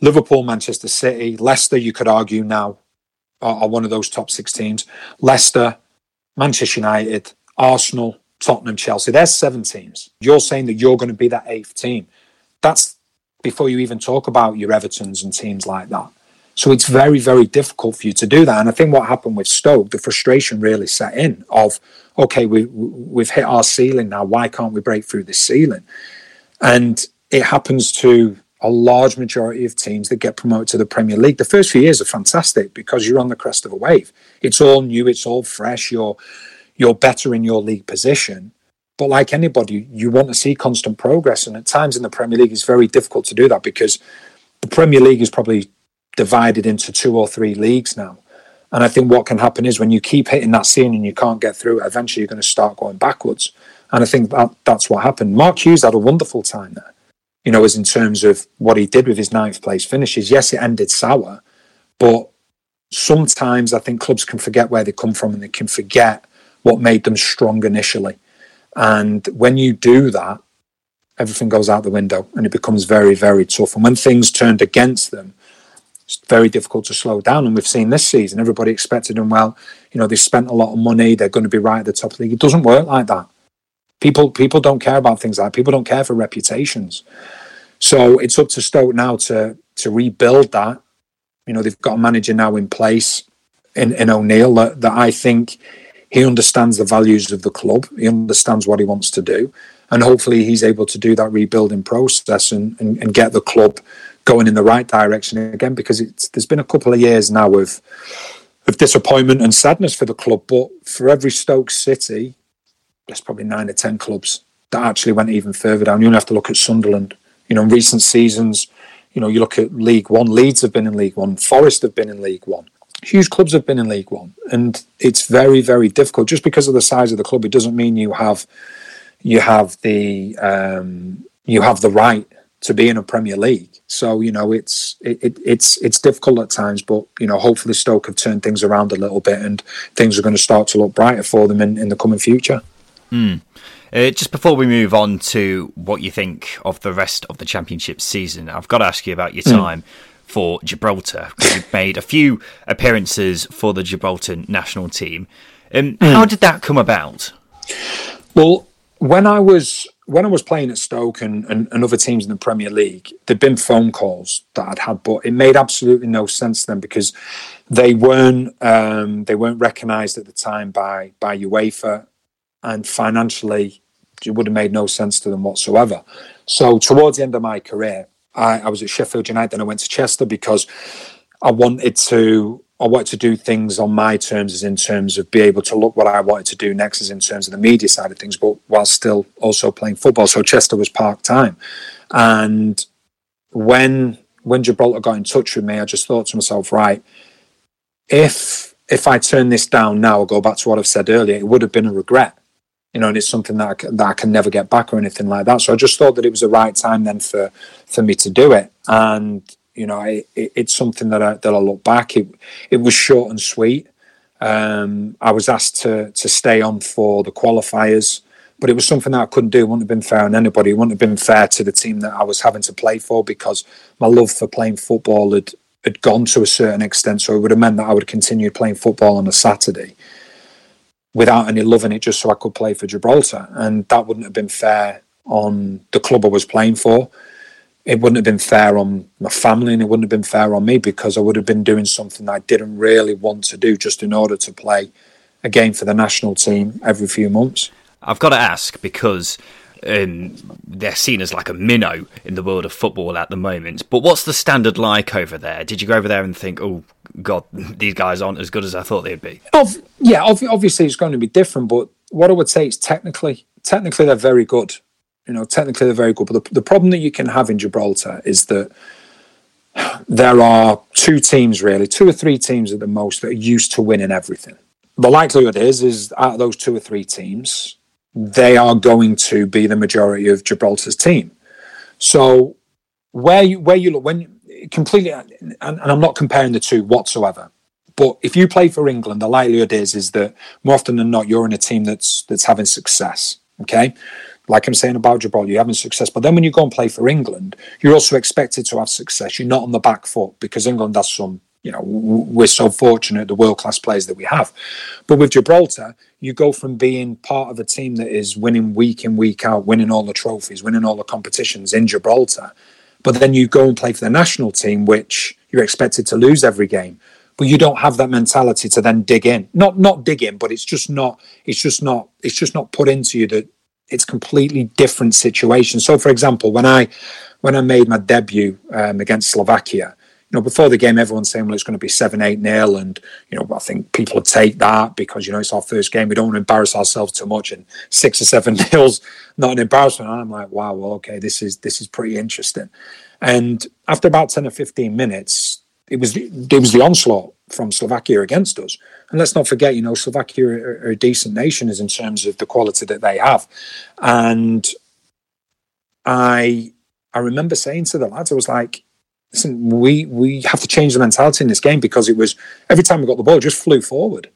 Liverpool, Manchester City, Leicester, you could argue now, are, are one of those top six teams. Leicester, Manchester United, Arsenal, Tottenham, Chelsea. There's seven teams. You're saying that you're going to be that eighth team. That's before you even talk about your Evertons and teams like that. So it's very, very difficult for you to do that. And I think what happened with Stoke, the frustration really set in of, okay, we, we've hit our ceiling now. Why can't we break through this ceiling? And it happens to a large majority of teams that get promoted to the Premier League. The first few years are fantastic because you're on the crest of a wave. It's all new, it's all fresh. You're you're better in your league position. But like anybody, you want to see constant progress. And at times in the Premier League, it's very difficult to do that because the Premier League is probably divided into two or three leagues now. And I think what can happen is when you keep hitting that scene and you can't get through it, eventually you're going to start going backwards. And I think that that's what happened. Mark Hughes had a wonderful time there, you know, as in terms of what he did with his ninth place finishes. Yes, it ended sour, but sometimes I think clubs can forget where they come from and they can forget what made them strong initially. And when you do that, everything goes out the window and it becomes very, very tough. And when things turned against them, it's very difficult to slow down. And we've seen this season, everybody expected them, well, you know, they spent a lot of money, they're going to be right at the top of the league. It doesn't work like that. People people don't care about things like that. People don't care for reputations. So it's up to Stoke now to to rebuild that. You know, they've got a manager now in place in, in O'Neill that, that I think he understands the values of the club. He understands what he wants to do. And hopefully he's able to do that rebuilding process and, and, and get the club going in the right direction again because it's there's been a couple of years now of of disappointment and sadness for the club. But for every Stoke City, there's probably nine or ten clubs that actually went even further down. You only have to look at Sunderland. You know, in recent seasons, you know, you look at League One. Leeds have been in League One. Forest have been in League One. Huge clubs have been in League One, and it's very, very difficult. Just because of the size of the club, it doesn't mean you have you have the um, you have the right to be in a Premier League. So you know it's it, it's it's difficult at times, but you know hopefully Stoke have turned things around a little bit, and things are going to start to look brighter for them in, in the coming future. Mm. Uh, just before we move on to what you think of the rest of the Championship season, I've got to ask you about your hmm. time. Mm. For Gibraltar, you've made a few appearances for the Gibraltar national team. Um, mm. How did that come about? Well, when I was when I was playing at Stoke and, and, and, other teams in the Premier League, there'd been phone calls that I'd had, but it made absolutely no sense to them because they weren't um, they weren't recognised at the time by by UEFA, and financially, it would have made no sense to them whatsoever. So towards the end of my career, I, I was at Sheffield United, and I went to Chester because I wanted to I wanted to do things on my terms, as in terms of be able to look what I wanted to do next, as in terms of the media side of things, but while still also playing football. So Chester was part time, and when when Gibraltar got in touch with me, I just thought to myself, right, if if I turn this down now, go back to what I've said earlier, it would have been a regret, you know, and it's something that that I can never get back or anything like that. So I just thought that it was the right time then for for me to do it, and you know, it, it's something that I that I look back. It it was short and sweet. Um, I was asked to to stay on for the qualifiers, but it was something that I couldn't do. It wouldn't have been fair on anybody. It wouldn't have been fair to the team that I was having to play for because my love for playing football had had gone to a certain extent. So it would have meant that I would continue playing football on a Saturday without any love in it, just so I could play for Gibraltar, and that wouldn't have been fair on the club I was playing for it wouldn't have been fair on my family and it wouldn't have been fair on me because I would have been doing something I didn't really want to do just in order to play a game for the national team every few months. I've got to ask because um, they're seen as like a minnow in the world of football at the moment. But what's the standard like over there? Did you go over there and think, oh, God, these guys aren't as good as I thought they'd be? yeah, obviously it's going to be different. But what I would say is technically, technically they're very good. You know, technically they're very good, but the, the problem that you can have in Gibraltar is that there are two teams really, two or three teams at the most that are used to winning everything. The likelihood is, is out of those two or three teams, they are going to be the majority of Gibraltar's team. So where you where you look when completely, and, and I'm not comparing the two whatsoever. But if you play for England, the likelihood is is that more often than not you're in a team that's that's having success. Okay, like I'm saying about Gibraltar, you're having success. But then when you go and play for England, you're also expected to have success. You're not on the back foot because England has some, you know, we're so fortunate the world class players that we have. But with Gibraltar, you go from being part of a team that is winning week in, week out, winning all the trophies, winning all the competitions in Gibraltar. But then you go and play for the national team, which you're expected to lose every game but you don't have that mentality to then dig in not not dig in but it's just not it's just not it's just not put into you that it's completely different situation. So, for example, when I when I made my debut um, against Slovakia, you know, before the game, everyone's saying, well, it's going to be seven, eight nil, and you know, I think people take that because you know it's our first game. We don't want to embarrass ourselves too much, and six or seven nils not an embarrassment. And I'm like, wow, well, okay, this is this is pretty interesting. And after about ten or fifteen minutes, it was it was the onslaught from Slovakia against us. And let's not forget, you know, Slovakia are, are a decent nation as in terms of the quality that they have. And I I remember saying to the lads, I was like, listen, we we have to change the mentality in this game because it was every time we got the ball, just flew forward,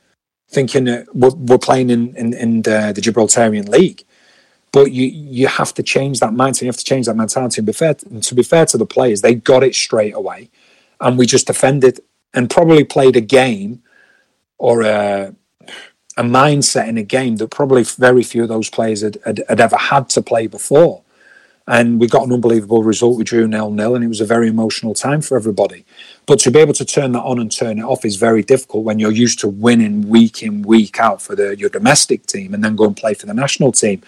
thinking that we're, we're playing in in, in the, the, Gibraltarian league. But you you have to change that mindset. You have to change that mentality. And be fair, and to be fair to the players, they got it straight away, and we just defended and probably played a game or a, a mindset in a game that probably very few of those players had, had, had ever had to play before. And we got an unbelievable result. We drew nil nil, and it was a very emotional time for everybody. But to be able to turn that on and turn it off is very difficult when you're used to winning week in, week out for the, your domestic team and then go and play for the national team.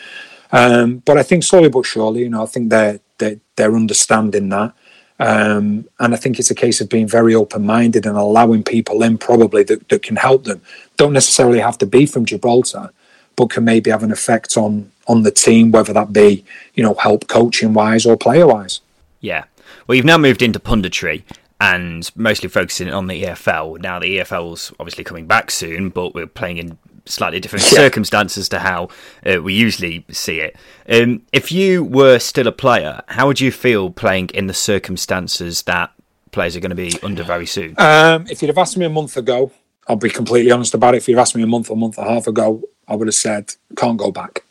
Um, but I think slowly but surely, you know, I think they're, they're, they're understanding that. Um, and I think it's a case of being very open minded and allowing people in probably that, that can help them. Don't necessarily have to be from Gibraltar, but can maybe have an effect on on the team, whether that be, you know, help coaching wise or player wise. Yeah. Well, you've now moved into punditry and mostly focusing on the EFL. Now, the EFL's obviously coming back soon, but we're playing in slightly different yeah. circumstances to how uh, we usually see it. Um, if you were still a player, how would you feel playing in the circumstances that players are going to be under very soon? Um, if you'd have asked me a month ago, I'll be completely honest about it. If you'd asked me a month or month and a half ago, I would have said can't go back,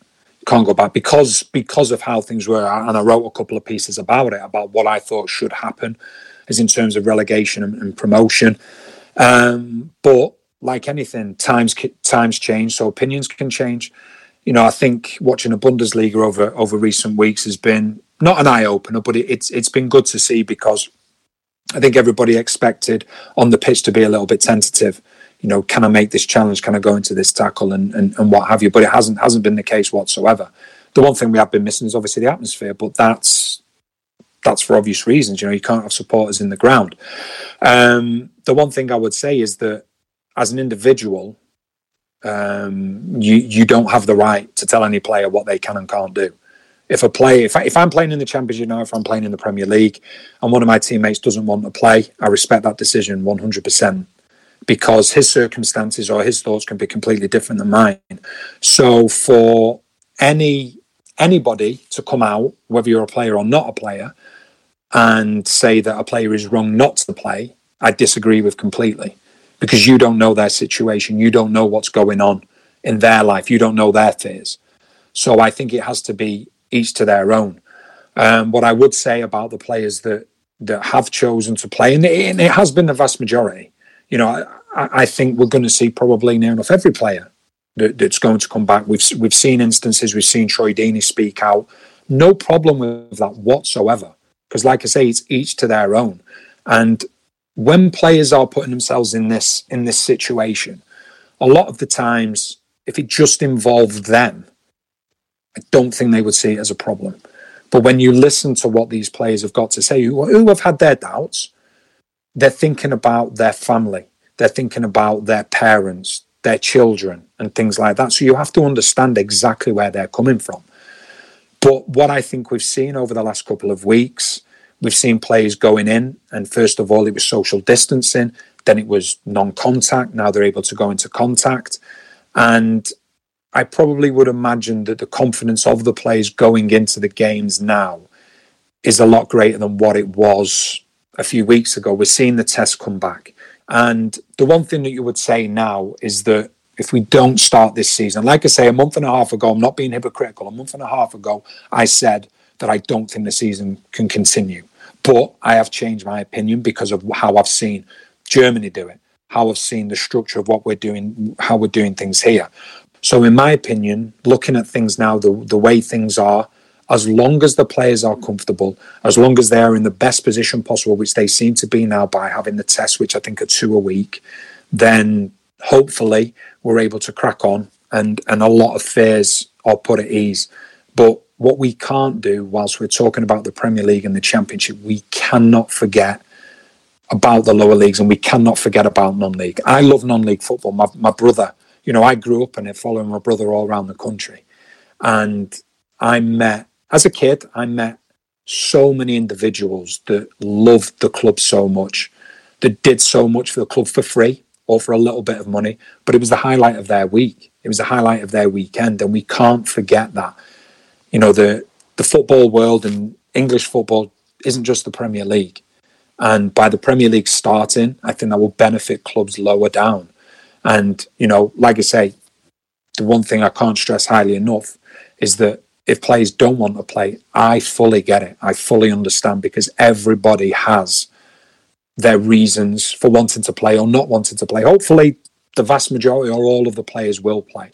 can't go back because because of how things were. And I wrote a couple of pieces about it about what I thought should happen, as in terms of relegation and, and promotion. Um, but like anything, times times change, so opinions can change. you know, I think watching a Bundesliga over over recent weeks has been not an eye opener, but it, it's it's been good to see because I think everybody expected on the pitch to be a little bit tentative. You know, can I make this challenge? Can I go into this tackle and, and, and what have you? But it hasn't hasn't been the case whatsoever. The one thing we have been missing is obviously the atmosphere, but that's that's for obvious reasons. You know, you can't have supporters in the ground. Um, the one thing I would say is that as an individual, um, you you don't have the right to tell any player what they can and can't do. If a player, if, I, if I'm playing in the Championship now, if I'm playing in the Premier League, and one of my teammates doesn't want to play, I respect that decision 100% because his circumstances or his thoughts can be completely different than mine. So for any anybody to come out, whether you're a player or not a player, and say that a player is wrong not to play, I disagree with completely because you don't know their situation. You don't know what's going on in their life. You don't know their fears. So I think it has to be each to their own. Um, what I would say about the players that that have chosen to play, and it, and it has been the vast majority. You know, I, I think we're going to see probably near enough every player that, that's going to come back. We've we've seen instances. We've seen Troy Deeney speak out. No problem with that whatsoever. Because, like I say, it's each to their own. And when players are putting themselves in this in this situation, a lot of the times, if it just involved them, I don't think they would see it as a problem. But when you listen to what these players have got to say, who, who have had their doubts, they're thinking about their family, they're thinking about their parents, their children, and things like that. So you have to understand exactly where they're coming from. But what I think we've seen over the last couple of weeks We've seen players going in, and first of all, it was social distancing, then it was non contact. Now they're able to go into contact. And I probably would imagine that the confidence of the players going into the games now is a lot greater than what it was a few weeks ago. We're seeing the test come back. And the one thing that you would say now is that if we don't start this season, like I say, a month and a half ago, I'm not being hypocritical, a month and a half ago, I said that I don't think the season can continue. But I have changed my opinion because of how I've seen Germany do it, how I've seen the structure of what we're doing, how we're doing things here. So, in my opinion, looking at things now, the, the way things are, as long as the players are comfortable, as long as they are in the best position possible, which they seem to be now by having the tests, which I think are two a week, then hopefully we're able to crack on and, and a lot of fears are put at ease. But what we can't do, whilst we're talking about the Premier League and the Championship, we cannot forget about the lower leagues and we cannot forget about non-league. I love non-league football. My, my brother, you know, I grew up in it, following my brother all around the country, and I met as a kid. I met so many individuals that loved the club so much, that did so much for the club for free or for a little bit of money, but it was the highlight of their week. It was the highlight of their weekend, and we can't forget that you know the the football world and English football isn't just the Premier League. And by the Premier League starting, I think that will benefit clubs lower down. And, you know, like I say, the one thing I can't stress highly enough is that if players don't want to play, I fully get it. I fully understand because everybody has their reasons for wanting to play or not wanting to play. Hopefully, the vast majority or all of the players will play.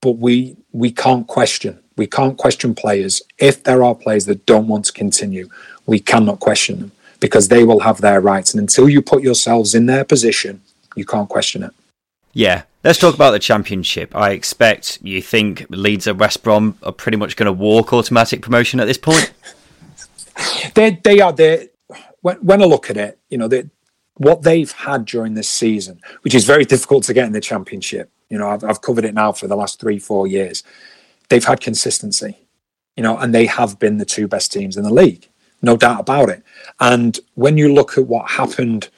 But we we can't question we can't question players. If there are players that don't want to continue, we cannot question them because they will have their rights. And until you put yourselves in their position, you can't question it. Yeah. Let's talk about the championship. I expect you think Leeds and West Brom are pretty much going to walk automatic promotion at this point. they they are there. When, when I look at it, you know, they, what they've had during this season, which is very difficult to get in the championship. You know, I've, I've covered it now for the last three, four years they've had consistency, you know, and they have been the two best teams in the league, no doubt about it. And when you look at what happened,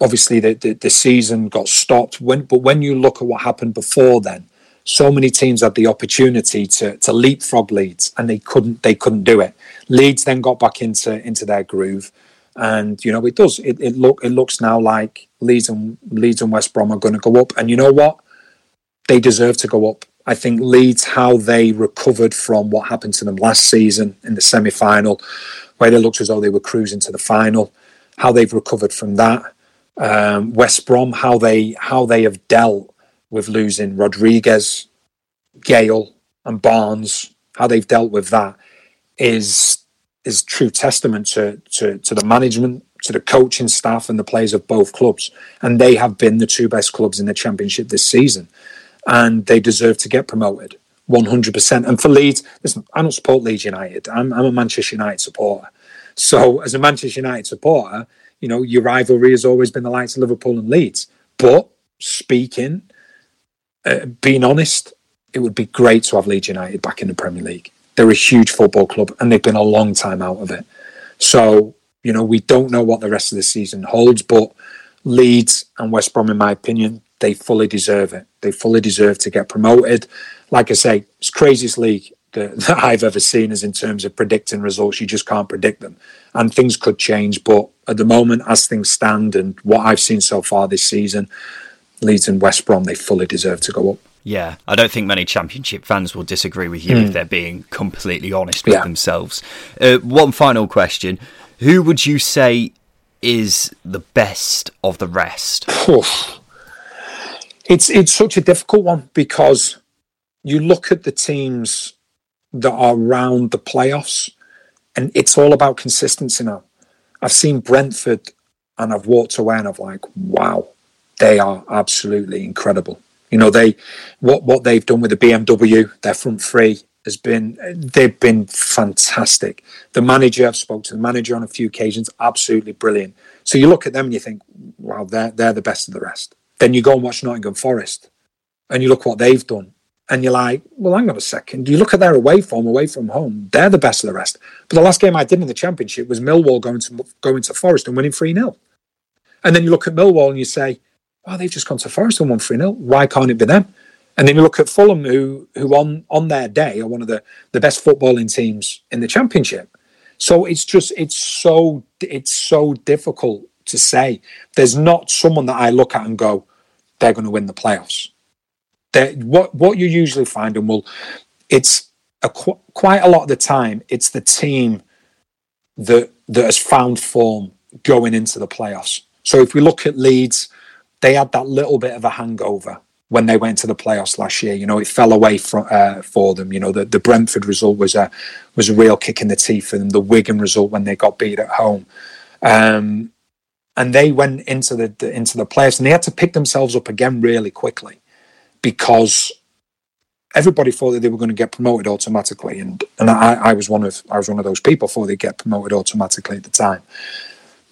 obviously the, the, the season got stopped. When, but when you look at what happened before then, so many teams had the opportunity to to leapfrog Leeds, and they couldn't. They couldn't do it. Leeds then got back into into their groove, and you know it does. It, it look it looks now like Leeds and Leeds and West Brom are going to go up, and you know what? They deserve to go up. I think Leeds, how they recovered from what happened to them last season in the semi final, where they looked as though they were cruising to the final, how they've recovered from that. Um, West Brom, how they how they have dealt with losing Rodriguez, Gayle and Barnes, how they've dealt with that is is true testament to, to to the management, to the coaching staff, and the players of both clubs. And they have been the two best clubs in the championship this season, and they deserve to get promoted. 100%. And for Leeds, listen, I don't support Leeds United. I'm, I'm a Manchester United supporter. So, as a Manchester United supporter, you know, your rivalry has always been the likes of Liverpool and Leeds. But speaking, uh, being honest, it would be great to have Leeds United back in the Premier League. They're a huge football club and they've been a long time out of it. So, you know, we don't know what the rest of the season holds, but Leeds and West Brom, in my opinion, they fully deserve it. They fully deserve to get promoted. Like I say, it's craziest league that, that I've ever seen is in terms of predicting results. You just can't predict them. And things could change. But at the moment, as things stand and what I've seen so far this season, Leeds and West Brom, they fully deserve to go up. Yeah, I don't think many Championship fans will disagree with you mm. if hmm. they're being completely honest with yeah. themselves. Uh, one final question Who would you say is the best of the rest? it's it's such a difficult one because you look at the teams that are around the playoffs, and it's all about consistency now. I've seen Brentford, and I've walked away and I've like, wow, they are absolutely incredible. You know, they what what they've done with the BMW, their front three has been they've been fantastic. The manager, I've spoke to the manager on a few occasions, absolutely brilliant. So you look at them and you think, wow, they're they're the best of the rest. Then you go and watch Nottingham Forest, and you look what they've done, and you're like, well, hang on a second. You look at their away form, away from home, they're the best of the rest. But the last game I did in the championship was Millwall going to going to Forest and winning three 0 And then you look at Millwall and you say, oh, they've just gone to Forest and won 3 0. Why can't it be them? And then you look at Fulham, who who on on their day are one of the, the best footballing teams in the championship. So it's just it's so it's so difficult to say. There's not someone that I look at and go, they're going to win the playoffs. What what you usually find, and well, it's a, quite a lot of the time it's the team that that has found form going into the playoffs. So if we look at Leeds, they had that little bit of a hangover when they went to the playoffs last year. You know, it fell away from, uh, for them. You know, the, the Brentford result was a was a real kick in the teeth for them. The Wigan result when they got beat at home, um, and they went into the, the into the playoffs and they had to pick themselves up again really quickly because everybody thought that they were going to get promoted automatically, and and I, I was one of I was one of those people thought they get promoted automatically at the time.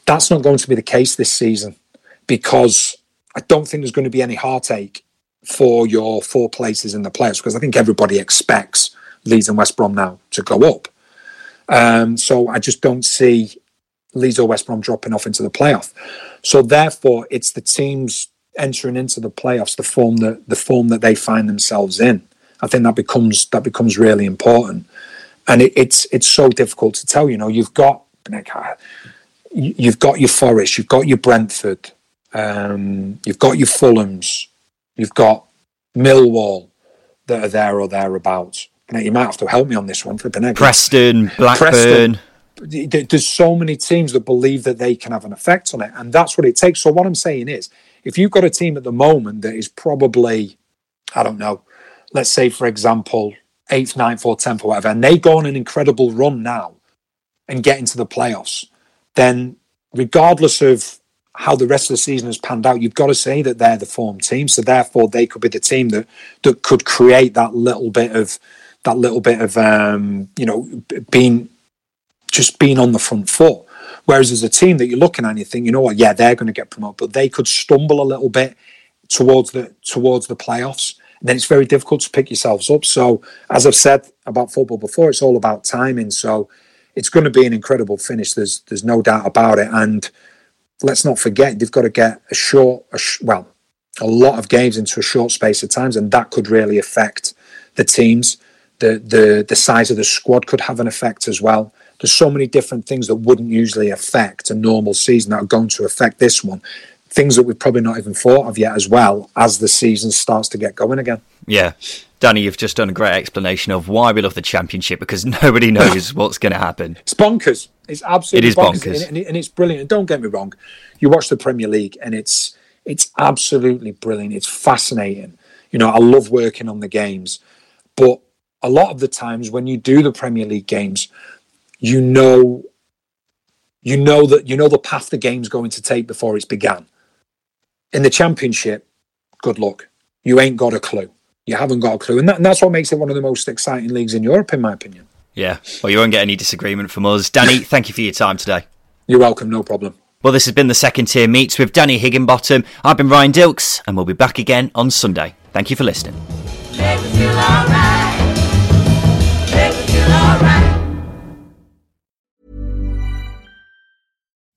That's not going to be the case this season because I don't think there's going to be any heartache for your four places in the playoffs because I think everybody expects Leeds and West Brom now to go up. Um, so I just don't see Leeds or West Brom dropping off into the playoff. So therefore, it's the teams entering into the playoffs, the form that the form that they find themselves in. I think that becomes that becomes really important, and it, it's it's so difficult to tell. You know, you've got you've got your Forest, you've got your Brentford, um, you've got your Fulhams, you've got Millwall that are there or thereabouts. Now, you might have to help me on this one for the next. Preston, Blackburn. Preston. There's so many teams that believe that they can have an effect on it, and that's what it takes. So what I'm saying is, if you've got a team at the moment that is probably, I don't know, let's say for example, eighth, ninth, or tenth, or whatever, and they go on an incredible run now and get into the playoffs, then regardless of how the rest of the season has panned out, you've got to say that they're the form team. So therefore, they could be the team that that could create that little bit of that little bit of um, you know being just being on the front foot. Whereas as a team that you're looking at, and you think, you know what, yeah, they're going to get promoted, but they could stumble a little bit towards the towards the playoffs. Then it's very difficult to pick yourselves up. So as I've said about football before, it's all about timing. So it's going to be an incredible finish. There's there's no doubt about it. And let's not forget they've got to get a short, a sh- well, a lot of games into a short space of times, and that could really affect the teams. The the the size of the squad could have an effect as well. There's so many different things that wouldn't usually affect a normal season that are going to affect this one. Things that we've probably not even thought of yet as well as the season starts to get going again. Yeah. Danny, you've just done a great explanation of why we love the championship because nobody knows what's going to happen. It's bonkers. It's absolutely it is bonkers, bonkers. And, and, it's brilliant. And don't get me wrong, you watch the Premier League and it's it's absolutely brilliant. It's fascinating. You know, I love working on the games, But a lot of the times when you do the Premier League games, you know you know that you know the path the game's going to take before it's began. In the championship, good luck. You ain't got a clue. You haven't got a clue. And, that, and that's what makes it one of the most exciting leagues in Europe, in my opinion. Yeah. Well, you won't get any disagreement from us. Danny, thank you for your time today. You're welcome. No problem. Well, this has been the second tier meets with Danny Higginbotham. I've been Ryan Dilks, and we'll be back again on Sunday. Thank you for listening.